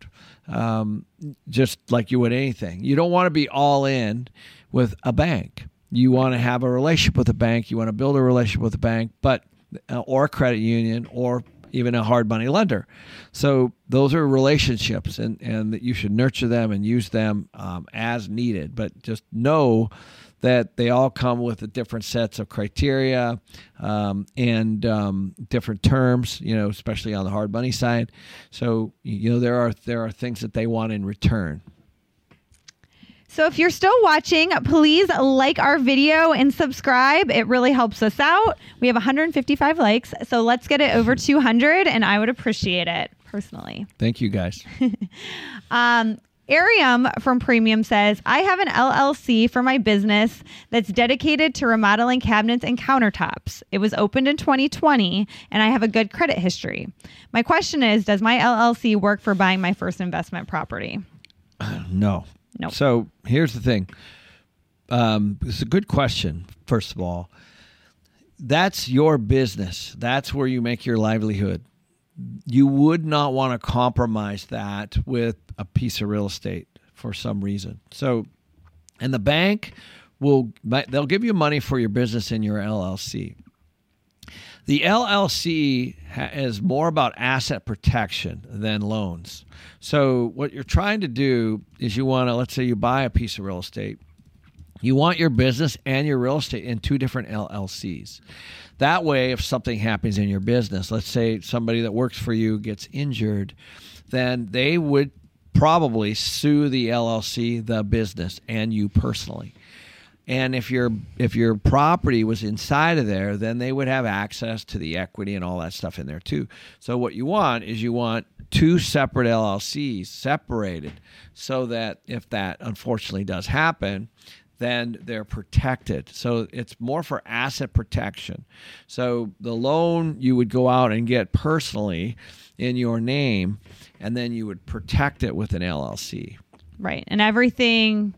S1: um, just like you would anything. You don't want to be all in with a bank. You want to have a relationship with a bank. You want to build a relationship with a bank, but uh, or a credit union or even a hard money lender. So those are relationships, and and that you should nurture them and use them um, as needed. But just know that they all come with different sets of criteria um, and um, different terms, you know, especially on the hard money side. So, you know, there are there are things that they want in return.
S2: So if you're still watching, please like our video and subscribe. It really helps us out. We have 155 likes, so let's get it over 200, and I would appreciate it personally.
S1: Thank you, guys.
S2: um, Arium from Premium says, I have an LLC for my business that's dedicated to remodeling cabinets and countertops. It was opened in 2020 and I have a good credit history. My question is Does my LLC work for buying my first investment property?
S1: No.
S2: No.
S1: So here's the thing um, it's a good question, first of all. That's your business, that's where you make your livelihood you would not want to compromise that with a piece of real estate for some reason. So, and the bank will they'll give you money for your business in your LLC. The LLC is more about asset protection than loans. So, what you're trying to do is you want to, let's say you buy a piece of real estate, you want your business and your real estate in two different LLCs. That way, if something happens in your business, let's say somebody that works for you gets injured, then they would probably sue the LLC, the business, and you personally. And if your if your property was inside of there, then they would have access to the equity and all that stuff in there too. So what you want is you want two separate LLCs separated so that if that unfortunately does happen, then they're protected. So it's more for asset protection. So the loan you would go out and get personally in your name, and then you would protect it with an LLC.
S2: Right. And everything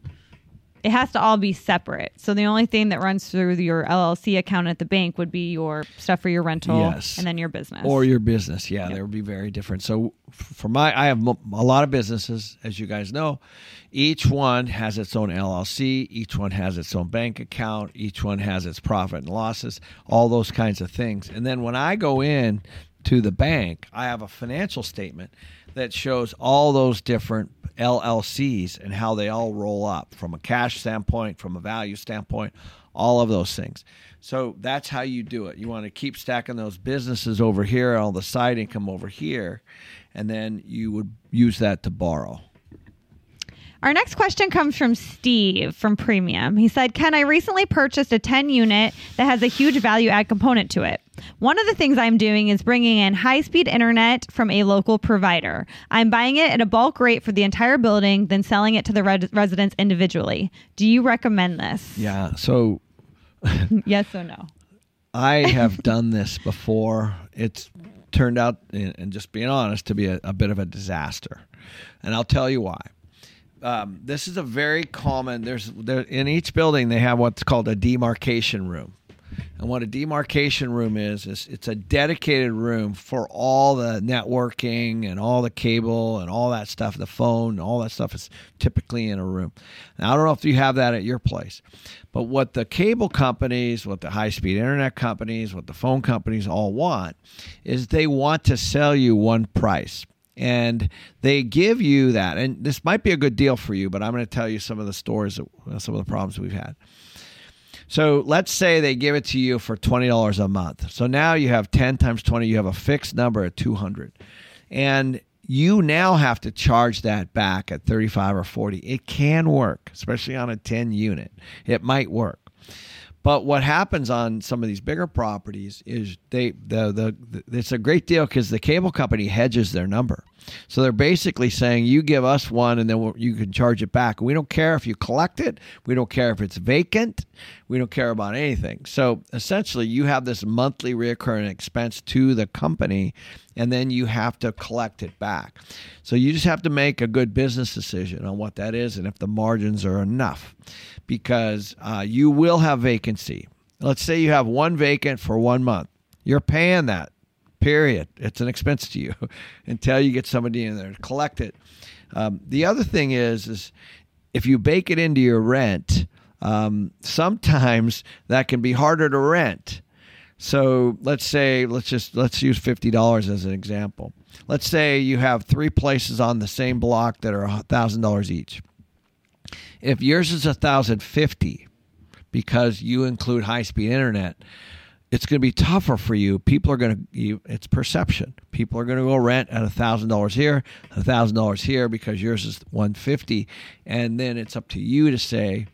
S2: it has to all be separate. So the only thing that runs through your LLC account at the bank would be your stuff for your rental
S1: Yes.
S2: and then your business.
S1: or your business. Yeah, they would be very different. So for my, I have a lot of businesses, as you guys know. Each one has its own LLC. Each one has its own bank account. Each one has its profit and losses. All those kinds of things. And then when I go in to the bank, I have a financial statement that shows all those different LLCs and how they all roll up from a cash standpoint, from a value standpoint, all of those things. So that's how you do it. You want to keep stacking those businesses over here, all the side income over here, and then you would use that to borrow.
S2: Our next question comes from Steve from Premium. He said, Ken, I recently purchased a 10 unit that has a huge value add component to it. One of the things I'm doing is bringing in high speed internet from a local provider. I'm buying it at a bulk rate for the entire building, then selling it to the res- residents individually. Do you recommend this?
S1: Yeah. So
S2: yes or no?
S1: I have done this before. It's turned out, and just being honest, to be a, a bit of a disaster. And I'll tell you why. Um, this is a very common. There's there, in each building they have what's called a demarcation room, and what a demarcation room is is it's a dedicated room for all the networking and all the cable and all that stuff, the phone, all that stuff is typically in a room. Now I don't know if you have that at your place, but what the cable companies, what the high speed internet companies, what the phone companies all want is they want to sell you one price and they give you that. And this might be a good deal for you but i'm going to tell you some of the stories that, uh, some of the problems we've had. So let's say they give it to you for $20 a month. So now you have 10 times 20 you have a fixed number at 200 and you now have to charge that back at 35 or 40 it can work especially on a 10 unit. It might work but what happens on some of these bigger properties is they the the, the it's a great deal because the cable company hedges their number. So they're basically saying you give us one and then we'll- you can charge it back. We don't care if you collect it. We don't care if it's vacant. We don't care about anything. So essentially, you have this monthly recurring expense to the company, and then you have to collect it back. So you just have to make a good business decision on what that is and if the margins are enough, because uh, you will have vacancy. Let's say you have one vacant for one month. You're paying that. Period. It's an expense to you until you get somebody in there to collect it. Um, the other thing is, is if you bake it into your rent, um, sometimes that can be harder to rent. So let's say let's just let's use fifty dollars as an example. Let's say you have three places on the same block that are thousand dollars each. If yours is a thousand fifty, because you include high speed internet, it's going to be tougher for you. People are going to, it's perception. People are going to go rent at $1,000 here, $1,000 here because yours is 150 And then it's up to you to say,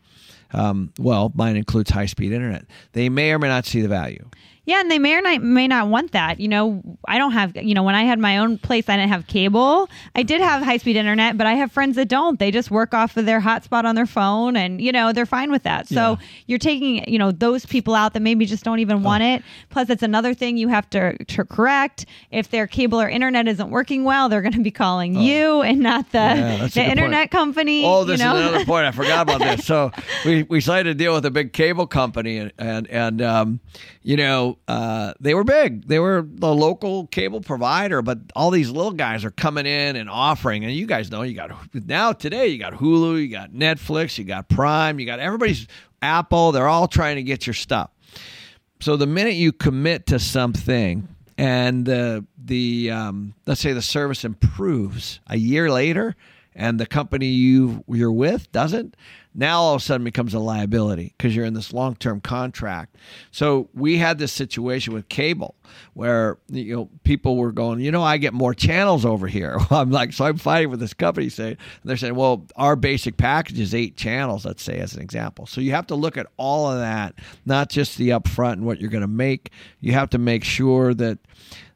S1: um, well, mine includes high speed internet. They may or may not see the value.
S2: Yeah, and they may or not, may not want that. You know, I don't have, you know, when I had my own place, I didn't have cable. I did have high speed internet, but I have friends that don't. They just work off of their hotspot on their phone and, you know, they're fine with that. So you're taking, you know, those people out that maybe just don't even want it. Plus, it's another thing you have to, to correct. If their cable or internet isn't working well, they're going to be calling you and not the,
S1: Yeah,
S2: the
S1: good point.
S2: internet company.
S1: Oh, this
S2: you know?
S1: is another point. I forgot about this. So we we signed a deal with a big cable company, and and, and um, you know, uh, they were big. They were the local cable provider, but all these little guys are coming in and offering. And you guys know, you got now today, you got Hulu, you got Netflix, you got Prime, you got everybody's Apple. They're all trying to get your stuff. So the minute you commit to something and the the um, let's say the service improves a year later and the company you you're with doesn't now all of a sudden becomes a liability because you're in this long-term contract. So we had this situation with cable where you know people were going you know i get more channels over here. I'm like so i'm fighting with this company saying they're saying well our basic package is eight channels let's say as an example. So you have to look at all of that not just the upfront and what you're going to make. You have to make sure that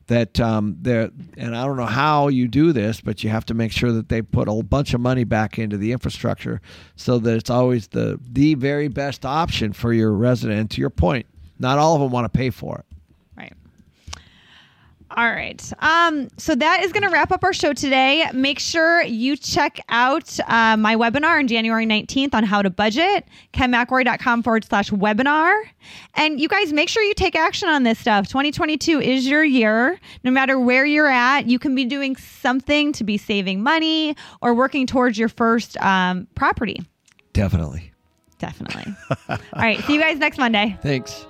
S1: that um, they're and I don't know how you do this, but you have to make sure that they put a whole bunch of money back into the infrastructure so that it's always the the very best option for your resident. And to your point, not all of them want to pay for it.
S2: All right. Um, so that is going to wrap up our show today. Make sure you check out uh, my webinar on January 19th on how to budget, kenmcelroy.com forward slash webinar. And you guys make sure you take action on this stuff. 2022 is your year. No matter where you're at, you can be doing something to be saving money or working towards your first um, property.
S1: Definitely.
S2: Definitely. All right. See you guys next Monday.
S1: Thanks.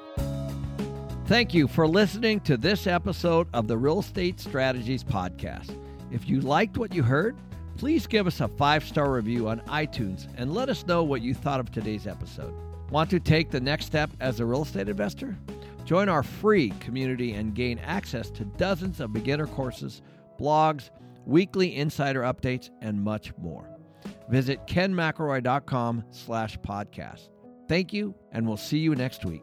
S1: Thank you for listening to this episode of the Real Estate Strategies Podcast. If you liked what you heard, please give us a five star review on iTunes and let us know what you thought of today's episode. Want to take the next step as a real estate investor? Join our free community and gain access to dozens of beginner courses, blogs, weekly insider updates, and much more. Visit kenmcelroy.com slash podcast. Thank you, and we'll see you next week.